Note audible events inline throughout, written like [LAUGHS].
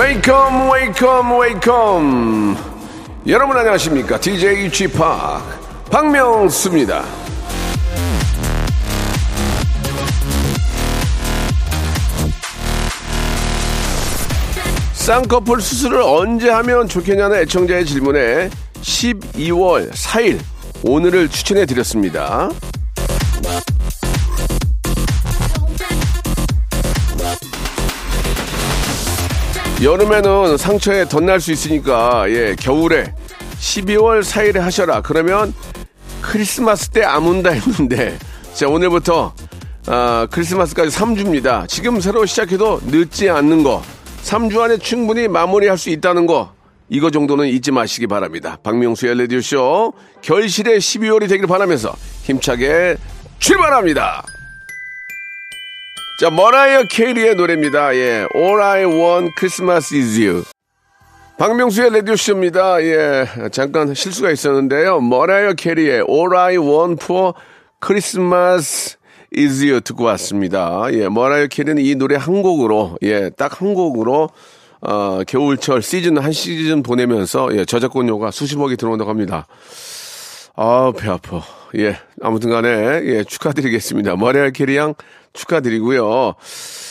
Welcome welcome welcome. 여러분 안녕하십니까? DJ p 박명수입니다. 쌍꺼풀 수술을 언제 하면 좋겠냐는 애청자의 질문에 12월 4일 오늘을 추천해 드렸습니다 여름에는 상처에 덧날 수 있으니까 예 겨울에 12월 4일에 하셔라. 그러면 크리스마스 때 아문다 했는데 자 오늘부터 아, 크리스마스까지 3주입니다. 지금 새로 시작해도 늦지 않는 거. 3주 안에 충분히 마무리할 수 있다는 거. 이거 정도는 잊지 마시기 바랍니다. 박명수의 레디오쇼 결실의 12월이 되길 바라면서 힘차게 출발합니다 자, 머라이어 케이리의 노래입니다. 예. All I Want Christmas is You. 박명수의 라디오쇼입니다. 예. 잠깐 실수가 있었는데요. 머라이어 케리의 All I Want for Christmas is You 듣고 왔습니다. 예. 머라이어 케리는 이 노래 한 곡으로, 예. 딱 한 곡으로, 어, 겨울철 시즌 한 시즌 보내면서, 예. 저작권료가 수십억이 들어온다고 합니다. 아, 배 아파. 예. 아무튼 간에, 예. 축하드리겠습니다. 머라이어 캐리 양 축하드리고요.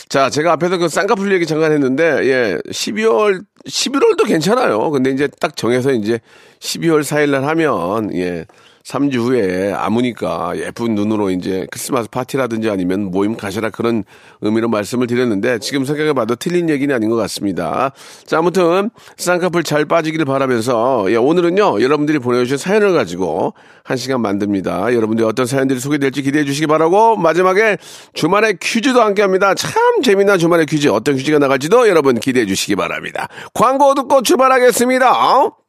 자, 제가 앞에서 그 쌍꺼풀 얘기 잠깐 했는데, 예, 12월, 11월도 괜찮아요. 근데 이제 딱 정해서 이제 12월 4일날 하면, 예, 3주 후에 아무니까 예쁜 눈으로 이제 크리스마스 파티라든지 아니면 모임 가셔라 그런 의미로 말씀을 드렸는데 지금 생각해봐도 틀린 얘기는 아닌 것 같습니다. 자, 아무튼 쌍꺼풀 잘 빠지기를 바라면서 예, 오늘은요 여러분들이 보내주신 사연을 가지고 한 시간 만듭니다. 여러분들이 어떤 사연들이 소개될지 기대해 주시기 바라고 마지막에 주말에 퀴즈도 함께 합니다. 참 재미난 주말의 퀴즈 어떤 퀴즈가 나갈지도 여러분 기대해 주시기 바랍니다. 광고 듣고 출발하겠습니다.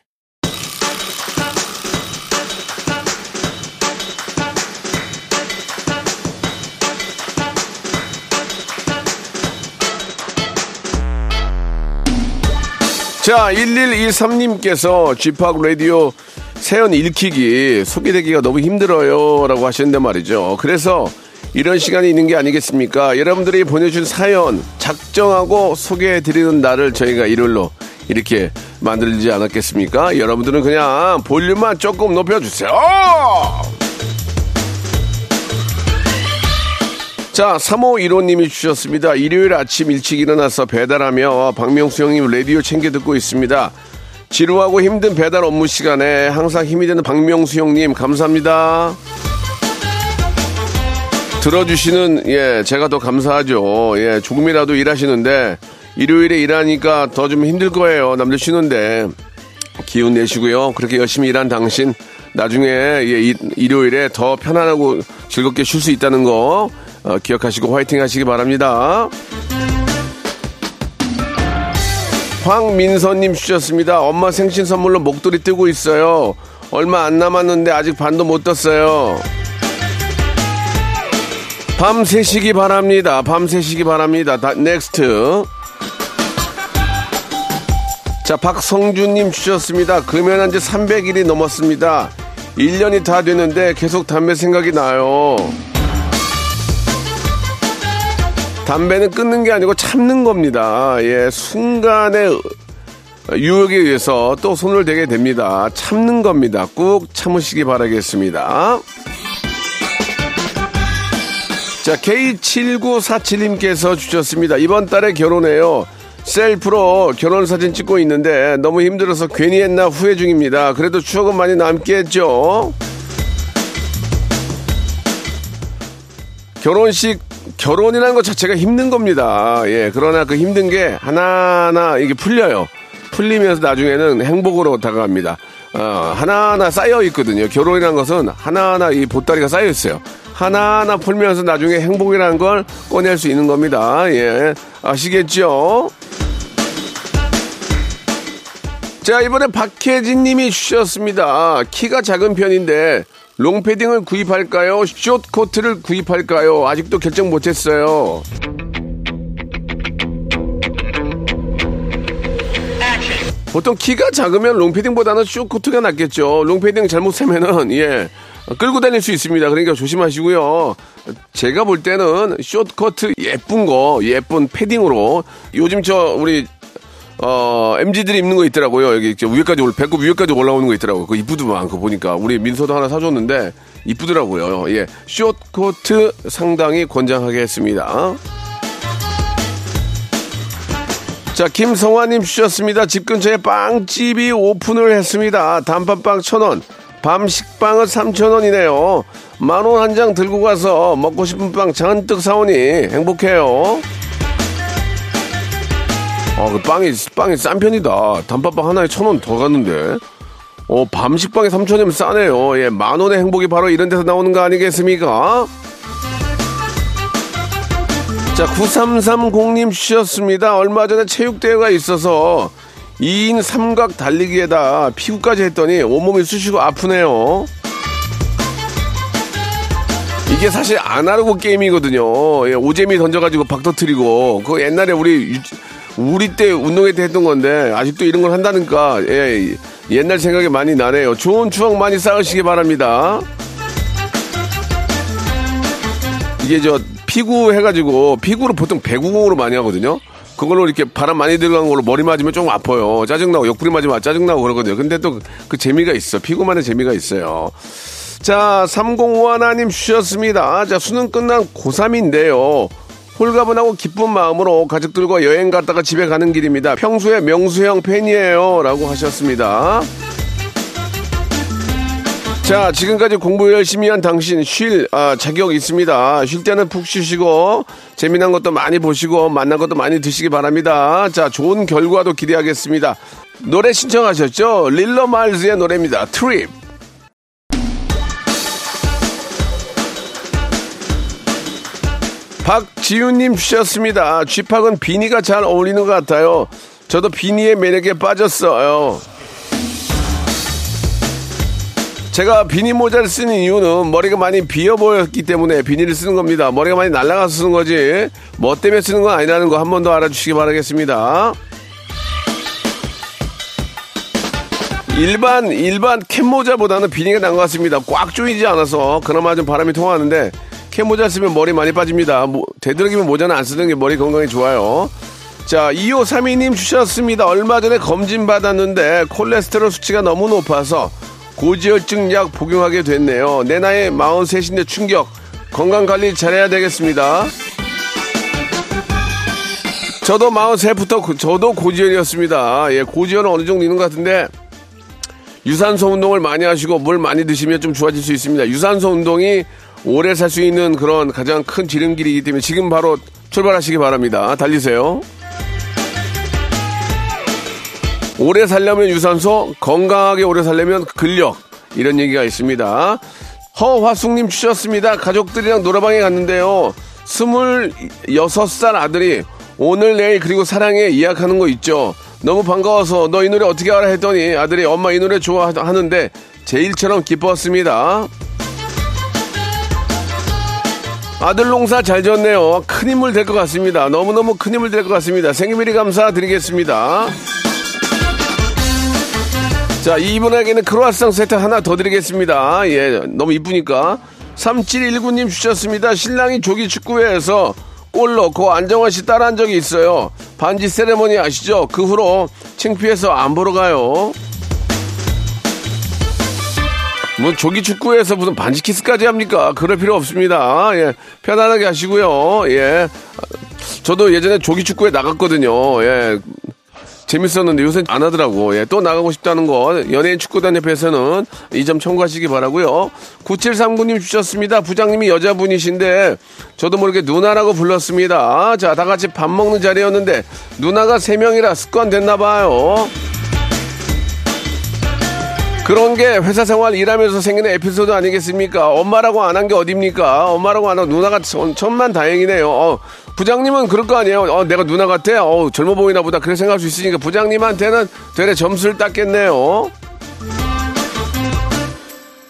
자, 1113님께서 쥐팍 라디오 세연 읽히기 소개되기가 너무 힘들어요. 라고 하셨는데 말이죠. 그래서 이런 시간이 있는 게 아니겠습니까? 여러분들이 보내준 사연 작정하고 소개해드리는 날을 저희가 일요일로 이렇게 만들지 않았겠습니까? 여러분들은 그냥 볼륨만 조금 높여주세요. 자, 3호 1호님이 주셨습니다. 일요일 아침 일찍 일어나서 배달하며 박명수 형님 라디오 챙겨 듣고 있습니다. 지루하고 힘든 배달 업무 시간에 항상 힘이 되는 박명수 형님 감사합니다. 들어주시는 예 제가 더 감사하죠. 예 조금이라도 일하시는데 일요일에 일하니까 더 좀 힘들 거예요. 남들 쉬는데 기운 내시고요. 그렇게 열심히 일한 당신 나중에 예, 이- 일요일에 더 편안하고 즐겁게 쉴 수 있다는 거 어, 기억하시고 화이팅 하시기 바랍니다. 황민서님 주셨습니다. 엄마 생신 선물로 목도리 뜨고 있어요. 얼마 안 남았는데 아직 반도 못 떴어요. 밤 새시기 바랍니다. 밤 새시기 바랍니다. 자, next. 자, 박성준님 주셨습니다. 금연한 지 300일이 넘었습니다. 1년이 다 됐는데 계속 담배 생각이 나요. 담배는 끊는 게 아니고 참는 겁니다. 예, 순간의 유혹에 의해서 또 손을 대게 됩니다. 참는 겁니다. 꾹 참으시기 바라겠습니다. 자, K7947님께서 주셨습니다. 이번 달에 결혼해요. 셀프로 결혼 사진 찍고 있는데 너무 힘들어서 괜히 했나 후회 중입니다. 그래도 추억은 많이 남겠죠? 결혼식 결혼이라는 것 자체가 힘든 겁니다. 예, 그러나 그 힘든 게 하나하나 이게 풀려요. 풀리면서 나중에는 행복으로 다가갑니다. 어, 하나하나 쌓여 있거든요. 결혼이라는 것은 하나하나 이 보따리가 쌓여 있어요. 하나하나 풀면서 나중에 행복이라는 걸 꺼낼 수 있는 겁니다. 예. 아시겠죠? 자, 이번에 박혜진 님이 주셨습니다. 키가 작은 편인데, 롱패딩을 구입할까요? 숏코트를 구입할까요? 아직도 결정 못했어요. 보통 키가 작으면 롱패딩보다는 숏코트가 낫겠죠. 롱패딩 잘못 세면은, 예, 끌고 다닐 수 있습니다. 그러니까 조심하시고요. 제가 볼 때는 숏커트 예쁜 거, 예쁜 패딩으로 요즘 저 우리 어, MG들이 입는 거 있더라고요. 여기 위에까지 올, 배꼽 위에까지 올라오는 거 있더라고요. 그 이쁘더만, 그거 보니까. 우리 민서도 하나 사줬는데, 이쁘더라고요. 예. 숏코트 상당히 권장하게 했습니다. 자, 김성화님 주셨습니다. 집 근처에 빵집이 오픈을 했습니다. 단팥빵 천 원, 밤 식빵은 삼천 원이네요. 만원 한 장 들고 가서 먹고 싶은 빵 잔뜩 사오니 행복해요. 어, 그 빵이, 빵이 싼 편이다. 단팥빵 하나에 천 원 더 갔는데. 어, 밤식빵에 삼천 원이면 싸네요. 예, 만 원의 행복이 바로 이런 데서 나오는 거 아니겠습니까? 자, 9330님 주셨습니다. 얼마 전에 체육대회가 있어서 2인 삼각 달리기에다 피구까지 했더니 온몸이 쑤시고 아프네요. 이게 사실 아날로그 게임이거든요. 예, 오재미 던져가지고 박 터트리고. 그 옛날에 우리, 우리 때 운동회 때 했던 건데, 아직도 이런 걸 한다니까, 예, 옛날 생각이 많이 나네요. 좋은 추억 많이 쌓으시기 바랍니다. 이게 저, 피구 해가지고, 피구를 보통 배구공으로 많이 하거든요. 그걸로 이렇게 바람 많이 들어간 걸로 머리 맞으면 조금 아파요. 짜증나고, 옆구리 맞으면 짜증나고 그러거든요. 근데 또 그 재미가 있어. 피구만의 재미가 있어요. 자, 305 하나님 주셨습니다. 자, 수능 끝난 고3인데요. 홀가분하고 기쁜 마음으로 가족들과 여행 갔다가 집에 가는 길입니다. 평소에 명수형 팬이에요. 라고 하셨습니다. 자, 지금까지 공부 열심히 한 당신 쉴 아, 자격 있습니다. 쉴 때는 푹 쉬시고 재미난 것도 많이 보시고 만난 것도 많이 드시기 바랍니다. 자, 좋은 결과도 기대하겠습니다. 노래 신청하셨죠? 릴러 말즈의 노래입니다. 트립. 박지훈님 주셨습니다. 쥐팍은 비니가 잘 어울리는 것 같아요. 저도 비니의 매력에 빠졌어요. 제가 비니 모자를 쓰는 이유는 머리가 많이 비어 보였기 때문에 비니를 쓰는 겁니다. 머리가 많이 날아가서 쓰는 거지. 뭐 때문에 쓰는 건 아니라는 거 한 번 더 알아주시기 바라겠습니다. 일반 일반 캡 모자보다는 비니가 난 것 같습니다. 꽉 조이지 않아서 그나마 좀 바람이 통하는데 캡 모자 쓰면 머리 많이 빠집니다. 뭐, 되도록이면 모자는 안 쓰는 게 머리 건강에 좋아요. 자, 2532님 주셨습니다. 얼마 전에 검진 받았는데 콜레스테롤 수치가 너무 높아서 고지혈증 약 복용하게 됐네요. 내 나이 43인데 충격. 건강 관리 잘해야 되겠습니다. 저도 43부터 저도 고지혈이었습니다. 예, 고지혈은 어느 정도 있는 것 같은데 유산소 운동을 많이 하시고 물 많이 드시면 좀 좋아질 수 있습니다. 유산소 운동이 오래 살 수 있는 그런 가장 큰 지름길이기 때문에 지금 바로 출발하시기 바랍니다. 달리세요. 오래 살려면 유산소, 건강하게 오래 살려면 근력. 이런 얘기가 있습니다. 허화숙님 주셨습니다. 가족들이랑 노래방에 갔는데요. 26살 아들이 오늘 내일 그리고 사랑해 예약하는 거 있죠. 너무 반가워서 너 이 노래 어떻게 알아 했더니 아들이 엄마 이 노래 좋아하는데 제일처럼 기뻤습니다. 아들 농사 잘 졌네요. 큰 힘을 될것 같습니다. 너무너무 큰 힘을 될것 같습니다. 생일미리 감사드리겠습니다. 자, 이분에게는 크로아상 세트 하나 더 드리겠습니다. 예, 너무 이쁘니까. 3719님 주셨습니다. 신랑이 조기 축구회에서 골 넣고 안정환 씨 따라한 적이 있어요. 반지 세레머니 아시죠? 그 후로 창피해서 안 보러 가요. 뭐 조기 축구에서 무슨 반지 키스까지 합니까? 그럴 필요 없습니다. 예, 편안하게 하시고요. 예, 저도 예전에 조기 축구에 나갔거든요. 예, 재밌었는데 요새 안 하더라고. 예, 또 나가고 싶다는 거 연예인 축구단 협회에서는 이점 청구하시기 바라고요. 9739님 주셨습니다. 부장님이 여자분이신데 저도 모르게 누나라고 불렀습니다. 자, 다 같이 밥 먹는 자리였는데 누나가 3명이라 습관 됐나 봐요. 그런 게 회사 생활 일하면서 생기는 에피소드 아니겠습니까? 엄마라고 안 한 게 어딥니까? 엄마라고 안 하고 누나가 천, 천만 다행이네요. 어, 부장님은 그럴 거 아니에요. 어, 내가 누나 같아? 어, 젊어 보이나 보다. 그렇게 생각할 수 있으니까 부장님한테는 되레 점수를 땄겠네요.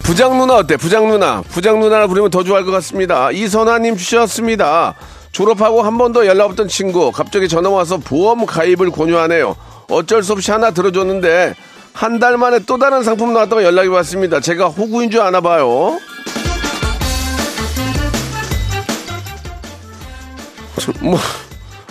부장 누나 어때? 부장 누나. 부장 누나라 부르면 더 좋아할 것 같습니다. 이선아님 주셨습니다. 졸업하고 한 번도 연락 없던 친구 갑자기 전화 와서 보험 가입을 권유하네요. 어쩔 수 없이 하나 들어줬는데 한 달 만에 또 다른 상품 나왔다고 연락이 왔습니다. 제가 호구인 줄 아나 봐요. 뭐,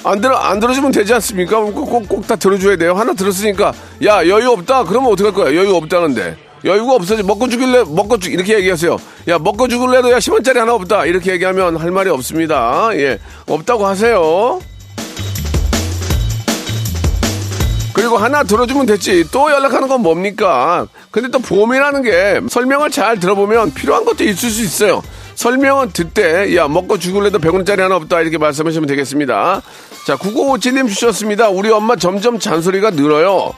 안 들어, 안 들어주면 되지 않습니까? 꼭, 꼭 다 들어줘야 돼요. 하나 들었으니까, 야, 여유 없다? 그러면 어떡할 거야? 여유 없다는데. 여유가 없어지 먹고 죽일래? 먹고 죽, 이렇게 얘기하세요. 야, 먹고 죽을래도 야, 10원짜리 하나 없다. 이렇게 얘기하면 할 말이 없습니다. 예. 없다고 하세요. 그리고 하나 들어주면 됐지. 또 연락하는 건 뭡니까? 근데 또 보험이라는 게 설명을 잘 들어보면 필요한 것도 있을 수 있어요. 설명은 듣되, 야, 먹고 죽을래도 100원짜리 하나 없다. 이렇게 말씀하시면 되겠습니다. 자, 9957님 주셨습니다. 우리 엄마 점점 잔소리가 늘어요.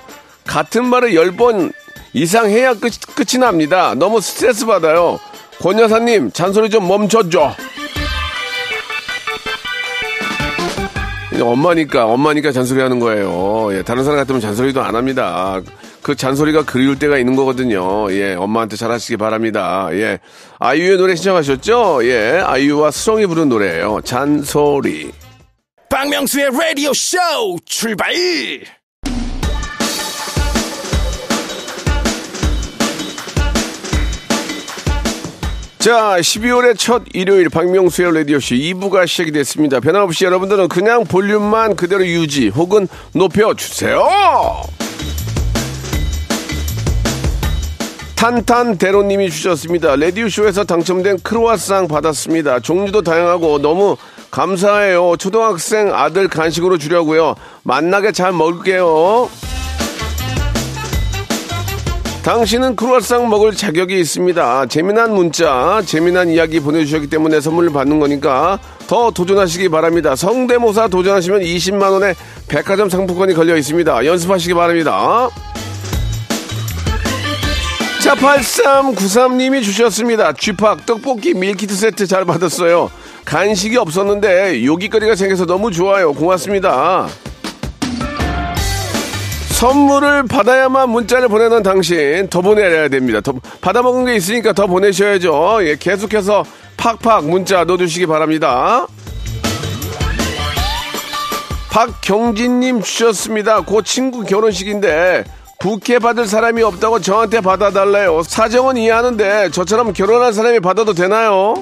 같은 말을 10번 이상 해야 끝, 끝이 납니다. 너무 스트레스 받아요. 권 여사님, 잔소리 좀 멈춰줘. 엄마니까, 엄마니까 잔소리 하는 거예요. 예, 다른 사람 같으면 잔소리도 안 합니다. 그 잔소리가 그리울 때가 있는 거거든요. 예, 엄마한테 잘하시기 바랍니다. 예. 아이유의 노래 신청하셨죠? 예, 아이유와 수정이 부른 노래예요. 잔소리. 박명수의 라디오 쇼 출발! 자, 12월의 첫 일요일 박명수의 라디오쇼 2부가 시작이 됐습니다. 변함없이 여러분들은 그냥 볼륨만 그대로 유지 혹은 높여주세요. 탄탄대로님이 주셨습니다. 라디오쇼에서 당첨된 크로아상 받았습니다. 종류도 다양하고 너무 감사해요. 초등학생 아들 간식으로 주려고요. 만나게 잘 먹을게요. 당신은 크루아상 먹을 자격이 있습니다. 재미난 문자, 재미난 이야기 보내주셨기 때문에 선물을 받는 거니까 더 도전하시기 바랍니다. 성대모사 도전하시면 20만원의 백화점 상품권이 걸려 있습니다. 연습하시기 바랍니다. 자, 8393님이 주셨습니다. 쥐팍 떡볶이 밀키트 세트 잘 받았어요. 간식이 없었는데 요기거리가 생겨서 너무 좋아요. 고맙습니다. 선물을 받아야만 문자를 보내는 당신 더 보내야 됩니다. 더 받아먹은 게 있으니까 더 보내셔야죠. 예, 계속해서 팍팍 문자 넣어주시기 바랍니다. 박경진님 주셨습니다. 고 친구 결혼식인데 부케 받을 사람이 없다고 저한테 받아달래요. 사정은 이해하는데 저처럼 결혼한 사람이 받아도 되나요?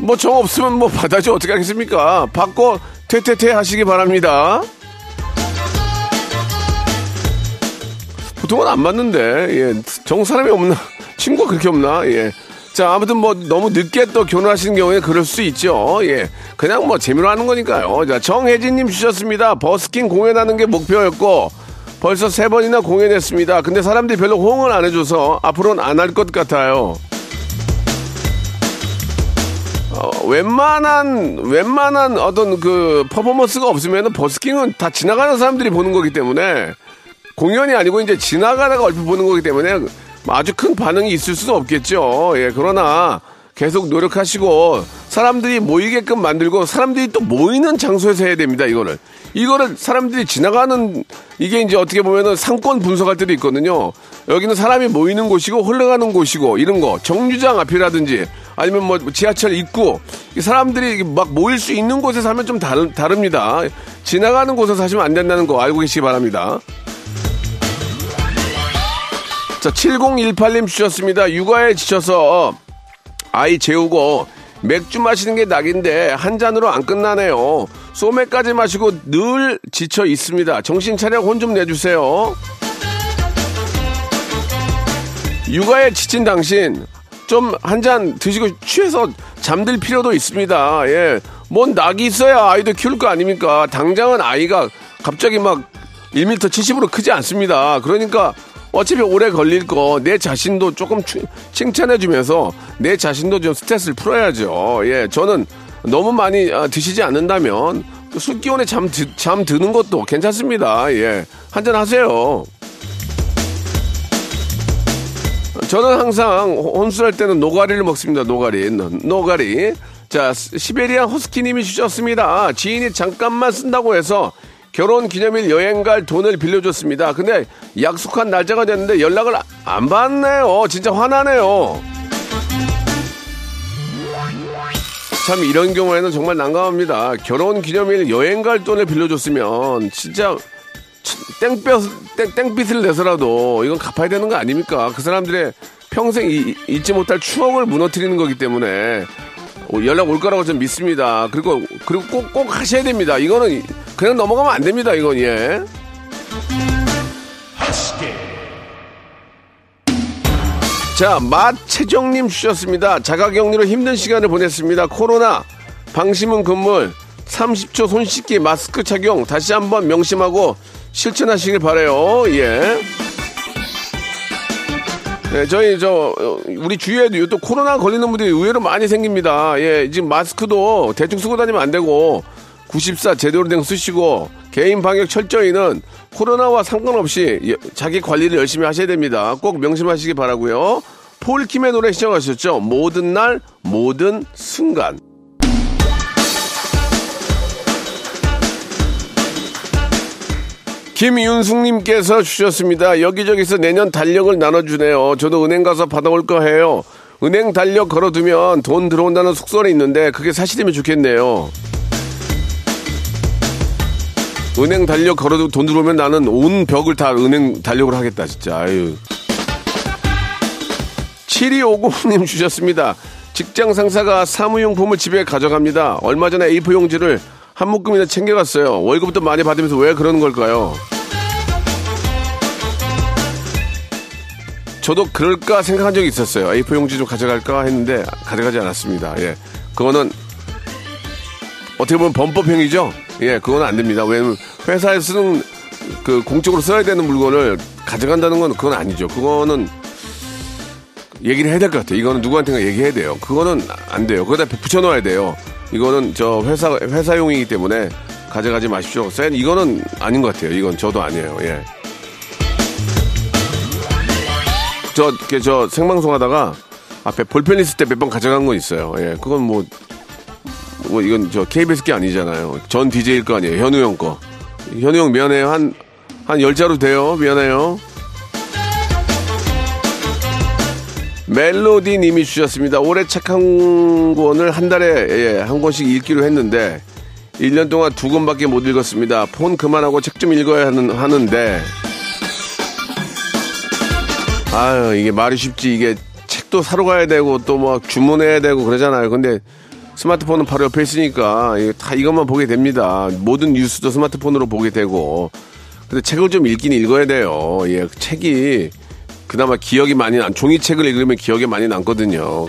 뭐 정 없으면 뭐 받아줘 어떻게 하겠습니까? 받고 퇴퇴퇴 하시기 바랍니다. 보통은 안 맞는데, 예. 정 사람이 없나? [LAUGHS] 친구가 그렇게 없나? 예. 자, 아무튼 뭐 너무 늦게 또 결혼하시는 경우에 그럴 수 있죠. 예. 그냥 뭐 재미로 하는 거니까요. 자, 정혜진님 주셨습니다. 버스킹 공연하는 게 목표였고, 벌써 세 번이나 공연했습니다. 근데 사람들이 별로 호응을 안 해줘서 앞으로는 안 할 것 같아요. 어, 웬만한 웬만한 어떤 그 퍼포먼스가 없으면 버스킹은 다 지나가는 사람들이 보는 거기 때문에 공연이 아니고 이제 지나가다가 얼핏 보는 거기 때문에 아주 큰 반응이 있을 수는 없겠죠. 예, 그러나 계속 노력하시고 사람들이 모이게끔 만들고 사람들이 또 모이는 장소에서 해야 됩니다. 이거를 이거를 사람들이 지나가는 이게 이제 어떻게 보면은 상권 분석할 때도 있거든요. 여기는 사람이 모이는 곳이고 흘러가는 곳이고 이런 거 정류장 앞이라든지 아니면 뭐 지하철 입구 사람들이 막 모일 수 있는 곳에서 하면 좀 다르, 다릅니다. 지나가는 곳에서 하시면 안 된다는 거 알고 계시기 바랍니다. 자, 7018님 주셨습니다. 육아에 지쳐서 아이 재우고 맥주 마시는 게 낙인데 한 잔으로 안 끝나네요. 소맥까지 마시고 늘 지쳐 있습니다. 정신 차려 혼 좀 내주세요. 육아에 지친 당신 좀 한 잔 드시고 취해서 잠들 필요도 있습니다. 예. 뭔 낙이 있어야 아이들 키울 거 아닙니까? 당장은 아이가 갑자기 막 1m 70으로 크지 않습니다. 그러니까 어차피 오래 걸릴 거 내 자신도 조금 칭찬해 주면서 내 자신도 좀 스트레스를 풀어야죠. 예, 저는 너무 많이 아, 드시지 않는다면 술 기운에 잠, 잠 드는 것도 괜찮습니다. 예, 한잔 하세요. 저는 항상 혼술할 때는 노가리를 먹습니다. 노가리. 노가리. 자, 시베리아 호스키님이 주셨습니다. 지인이 잠깐만 쓴다고 해서 결혼 기념일 여행 갈 돈을 빌려줬습니다. 근데 약속한 날짜가 됐는데 연락을 안 받네요. 진짜 화나네요. 참 이런 경우에는 정말 난감합니다. 결혼 기념일 여행 갈 돈을 빌려줬으면 진짜 땡볕, 땡, 땡빛을 내서라도 이건 갚아야 되는 거 아닙니까? 그 사람들의 평생 이, 잊지 못할 추억을 무너뜨리는 거기 때문에 연락 올 거라고 좀 믿습니다. 그리고, 그리고 꼭, 꼭 하셔야 됩니다. 이거는 그냥 넘어가면 안 됩니다. 이건, 예. 자, 마채정님 주셨습니다. 자가격리로 힘든 시간을 보냈습니다. 코로나, 방심은 금물, 30초 손 씻기, 마스크 착용 다시 한번 명심하고 실천하시길 바래요. 예. 네, 저희 저 우리 주위에도 또 코로나 걸리는 분들이 의외로 많이 생깁니다. 예, 지금 마스크도 대충 쓰고 다니면 안 되고 94 제대로 된거 쓰시고 개인 방역 철저히는 코로나와 상관없이 자기 관리를 열심히 하셔야 됩니다. 꼭 명심하시기 바라고요. 폴킴의 노래 시청하셨죠? 모든 날 모든 순간. 김윤숙님께서 주셨습니다. 여기저기서 내년 달력을 나눠주네요. 저도 은행 가서 받아올까 해요. 은행 달력 걸어두면 돈 들어온다는 속설이 있는데 그게 사실이면 좋겠네요. 은행 달력 걸어도 돈 들어오면 나는 온 벽을 다 은행 달력을 하겠다, 진짜. 아유. 7250님 주셨습니다. 직장 상사가 사무용품을 집에 가져갑니다. 얼마 전에 A4 용지를 한 묶음이나 챙겨갔어요. 월급도 많이 받으면서 왜 그러는 걸까요? 저도 그럴까 생각한 적이 있었어요. A4 용지 좀 가져갈까 했는데 가져가지 않았습니다. 예. 그거는 어떻게 보면 범법행위죠? 예, 그건 안 됩니다. 왜냐면 회사에 쓰는 그 공적으로 써야 되는 물건을 가져간다는 건 그건 아니죠. 그거는 얘기를 해야 될 것 같아요. 이거는 누구한테가 얘기해야 돼요. 그거는 안 돼요. 거기다 붙여놓아야 돼요. 이거는 저 회사 회사용이기 때문에 가져가지 마십시오. 센 이거는 아닌 것 같아요. 이건 저도 아니에요. 예. 저, 저 생방송 하다가 앞에 볼펜 있을 때 몇 번 가져간 거 있어요. 예, 그건 뭐, 뭐 이건 저 KBS 게 아니잖아요. 전 DJ일 거 아니에요. 현우 형 거. 현우 형 미안해요. 한, 한 열자로 돼요. 미안해요. 멜로디 님이 주셨습니다. 올해 책 한 권을 한 달에 예, 한 권씩 읽기로 했는데 1년 동안 두 권밖에 못 읽었습니다. 폰 그만하고 책 좀 읽어야 하는, 하는데 아유 이게 말이 쉽지 이게 책도 사러 가야 되고 또 뭐 주문해야 되고 그러잖아요. 근데 스마트폰은 바로 옆에 있으니까 다 이것만 보게 됩니다. 모든 뉴스도 스마트폰으로 보게 되고 근데 책을 좀 읽긴 읽어야 돼요. 예, 책이 그나마 기억이 많이 남, 종이책을 읽으면 기억에 많이 남거든요.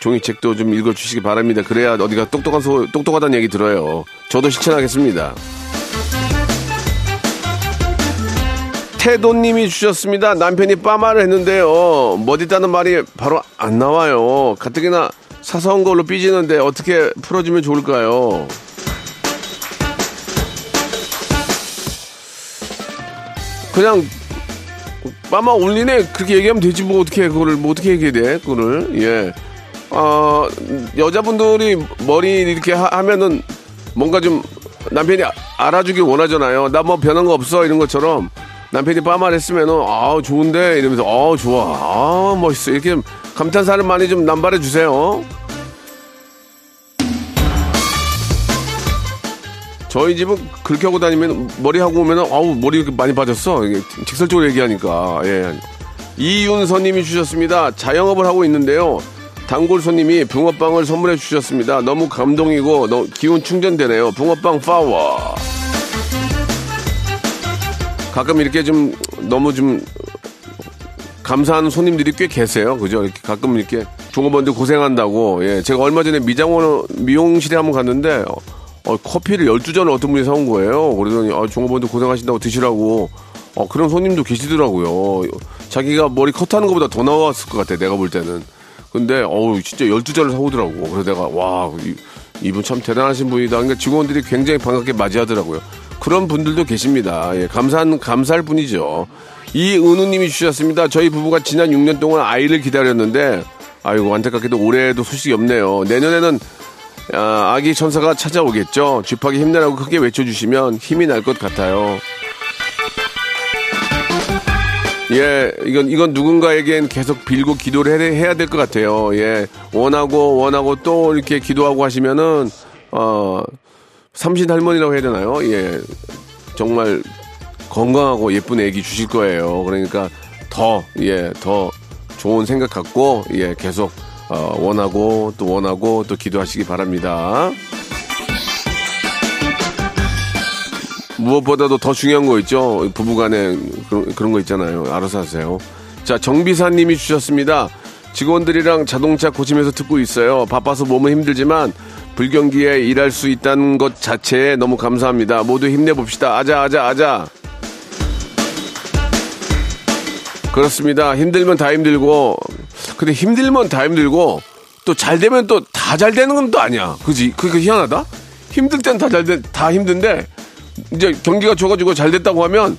종이책도 좀 읽어주시기 바랍니다. 그래야 어디가 똑똑한 소, 똑똑하다는 얘기 들어요. 저도 실천하겠습니다. 태도님이 주셨습니다. 남편이 빠마를 했는데요. 멋있다는 말이 바로 안 나와요. 가뜩이나 사서운 걸로 삐지는데 어떻게 풀어주면 좋을까요? 그냥 빠마 올리네 그렇게 얘기하면 되지 뭐 어떻게 그거를 뭐 어떻게 얘기해야 돼 그거를 예. 어 여자분들이 머리 이렇게 하, 면은 뭔가 좀 남편이 알아주길 원하잖아요. 나 뭐 변한 거 없어 이런 것처럼 남편이 빠마를 했으면 은 아 좋은데 이러면서 아 좋아 아 멋있어 이렇게 감탄사를 많이 좀 남발해 주세요. 저희 집은 그렇게 하고 다니면 머리 하고 오면 아우 머리 이렇게 많이 빠졌어. 직설적으로 얘기하니까 예. 이윤서님이 주셨습니다. 자영업을 하고 있는데요. 단골 손님이 붕어빵을 선물해 주셨습니다. 너무 감동이고 너무 기운 충전되네요. 붕어빵 파워. 가끔 이렇게 좀 너무 좀 감사하는 손님들이 꽤 계세요. 그죠? 이렇게 가끔 이렇게 붕어번들 고생한다고. 예. 제가 얼마 전에 미장원 미용실에 한번 갔는데 어, 커피를 12잔을 어떤 분이 사온 거예요. 그러더니, 아, 종업원들 고생하신다고 드시라고. 어, 그런 손님도 계시더라고요. 자기가 머리 컷하는 것보다 더 나왔을 것 같아, 내가 볼 때는. 근데, 어우, 진짜 12잔을 사오더라고. 그래서 내가, 와, 이, 분참 대단하신 분이다. 그러니까 직원들이 굉장히 반갑게 맞이하더라고요. 그런 분들도 계십니다. 예, 감사한, 감사할 뿐이죠. 이은우님이 주셨습니다. 저희 부부가 지난 6년 동안 아이를 기다렸는데 아이고 안타깝게도 올해도 소식이 없네요. 내년에는 아, 기 천사가 찾아오겠죠. 쥐파기 힘내라고 크게 외쳐주시면 힘이 날 것 같아요. 예, 이건, 이건 누군가에겐 계속 빌고 기도를 해, 해야 될 것 같아요. 예, 원하고, 원하고 또 이렇게 기도하고 하시면은, 어, 삼신 할머니라고 해야 되나요? 예, 정말 건강하고 예쁜 애기 주실 거예요. 그러니까 더, 예, 더 좋은 생각 갖고, 예, 계속, 어, 원하고, 또 원하고, 또 기도하시기 바랍니다. 무엇보다도 더 중요한 거 있죠. 부부간에 그런, 그런 거 있잖아요. 알아서 하세요. 자, 정비사님이 주셨습니다. 직원들이랑 자동차 고치면서 듣고 있어요. 바빠서 몸은 힘들지만 불경기에 일할 수 있다는 것 자체에 너무 감사합니다. 모두 힘내봅시다. 아자, 아자, 아자. 그렇습니다. 힘들면 다 힘들고, 근데 힘들면 다 힘들고, 또 잘 되면 또 다 잘 되는 건 또 아니야. 그지? 그게 희한하다? 힘들 땐 다잘 돼, 다 힘든데, 이제 경기가 좋아가지고 잘 됐다고 하면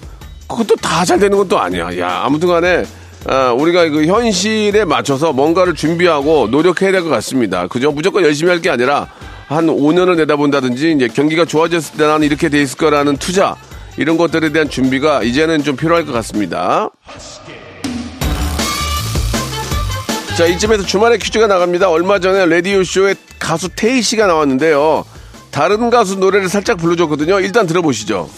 그것도 다 잘 되는 것도 아니야. 야, 아무튼 간에 아, 우리가 그 현실에 맞춰서 뭔가를 준비하고 노력해야 될 것 같습니다. 그죠? 무조건 열심히 할 게 아니라 한 5년을 내다본다든지 이제 경기가 좋아졌을 때 나는 이렇게 돼 있을 거라는 투자 이런 것들에 대한 준비가 이제는 좀 필요할 것 같습니다. 자, 이쯤에서 주말에 퀴즈가 나갑니다. 얼마 전에 라디오 쇼에 가수 태희 씨가 나왔는데요. 다른 가수 노래를 살짝 불러줬거든요. 일단 들어보시죠.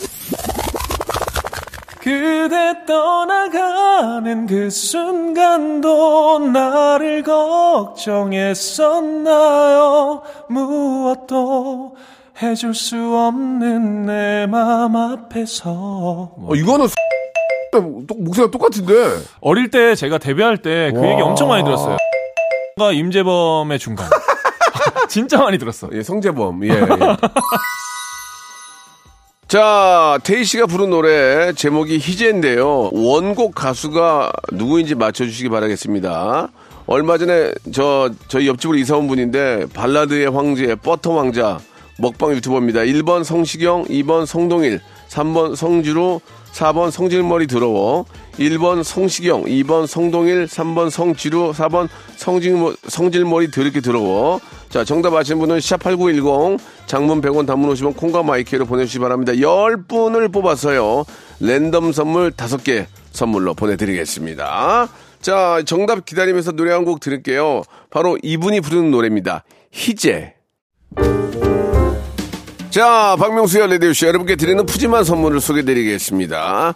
그대 떠나가는 그 순간도 나를 걱정했었나요? 무엇도 해줄 수 없는 내 맘 앞에서. 어, 이거는 목소리가 똑같은데. 어릴 때 제가 데뷔할 때 그 얘기 엄청 많이 들었어요. 가 임재범의 중간. [LAUGHS] 진짜 많이 들었어. 예, 성재범. 예. 예. 자, 테이 씨가 부른 노래 제목이 희재인데요. 원곡 가수가 누구인지 맞춰주시기 바라겠습니다. 얼마 전에 저 저희 옆집으로 이사 온 분인데 발라드의 황제 버터 왕자 먹방 유튜버입니다. 1번 성시경, 2번 성동일, 3번 성주로, 4번 성질머리 더러워, 1번 성시경, 2번 성동일, 3번 성지루, 4번 성질, 성질머리 더럽게 더러워. 자, 정답 아시는 분은 샵8910, 장문 100원, 단문 50원, 콩과 마이크로 보내주시기 바랍니다. 10분을 뽑아서요, 랜덤 선물 5개 선물로 보내드리겠습니다. 자, 정답 기다리면서 노래 한 곡 들을게요. 바로 이분이 부르는 노래입니다. 희재. 자, 박명수의 라디오쇼 여러분께 드리는 푸짐한 선물을 소개드리겠습니다.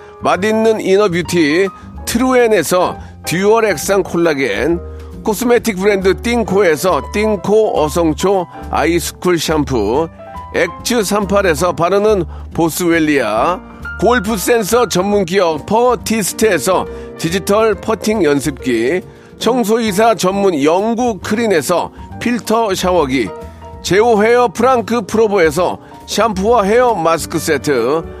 맛있는 inner beauty 트루엔에서 dual 액상 콜라겐 cosmetic 브랜드 띵코에서 띵코 어성초 아이스쿨 샴푸 엑츠 38에서 바르는 보스웰리아 골프 센서 전문 기업 퍼티스트에서 디지털 퍼팅 연습기 청소이사 전문 영구 크린에서 필터 샤워기 제오 헤어 프랑크 프로보에서 샴푸와 헤어 마스크 세트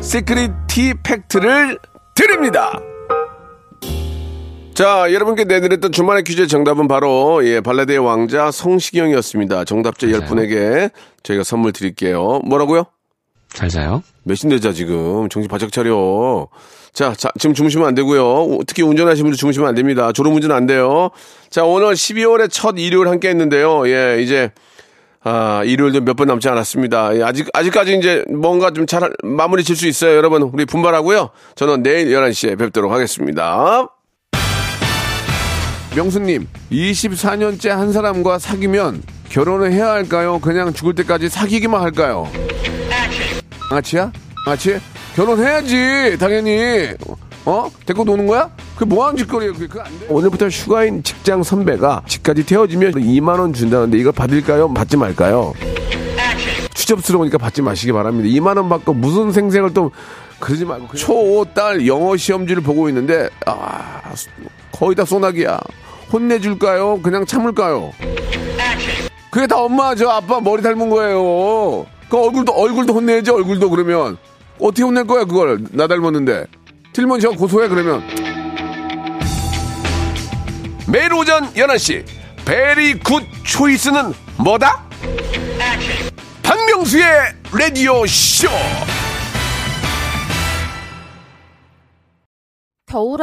시크릿 티 팩트를 드립니다. 자, 여러분께 내드렸던 주말의 퀴즈의 정답은 바로, 예, 발라드의 왕자 성시경이었습니다. 정답자 10분에게 저희가 선물 드릴게요. 뭐라고요? 잘 자요. 몇인데 자, 지금. 정신 바짝 차려. 자, 자, 지금 주무시면 안 되고요. 특히 운전하시는 분들 주무시면 안 됩니다. 졸음 운전 안 돼요. 자, 오늘 12월의 첫 일요일 함께 했는데요. 예, 이제, 아, 일요일도 몇 번 남지 않았습니다. 예, 아직, 아직까지 이제 뭔가 좀 잘 마무리 질 수 있어요. 여러분, 우리 분발하고요. 저는 내일 11시에 뵙도록 하겠습니다. 명수님, 24년째 한 사람과 사귀면 결혼을 해야 할까요? 그냥 죽을 때까지 사귀기만 할까요? 양아치야? 양아치? 결혼해야지, 당연히. 어? 데리고 노는 거야? 그게 뭐하는 짓거리야, 그게. 그거 안 돼. 오늘부터 휴가인 직장 선배가 집까지 태워주면 2만 원 준다는데 이걸 받을까요? 받지 말까요? 추접스러우니까 받지 마시기 바랍니다. 2만 원 받고 무슨 생생을 또 그러지 말고. 초, 딸 영어 시험지를 보고 있는데, 아, 거의 다 소나기야. 혼내줄까요? 그냥 참을까요? 그게 다 엄마, 저 아빠 머리 닮은 거예요. 그 얼굴도, 얼굴도 혼내야지, 얼굴도 그러면. 어떻게 혼낼 거야, 그걸. 나 닮았는데. 틀면 저 고소해, 그러면. 매일 오전 11시. 베리 굿 초이스는 뭐다? 박명수의 라디오 쇼! 겨울아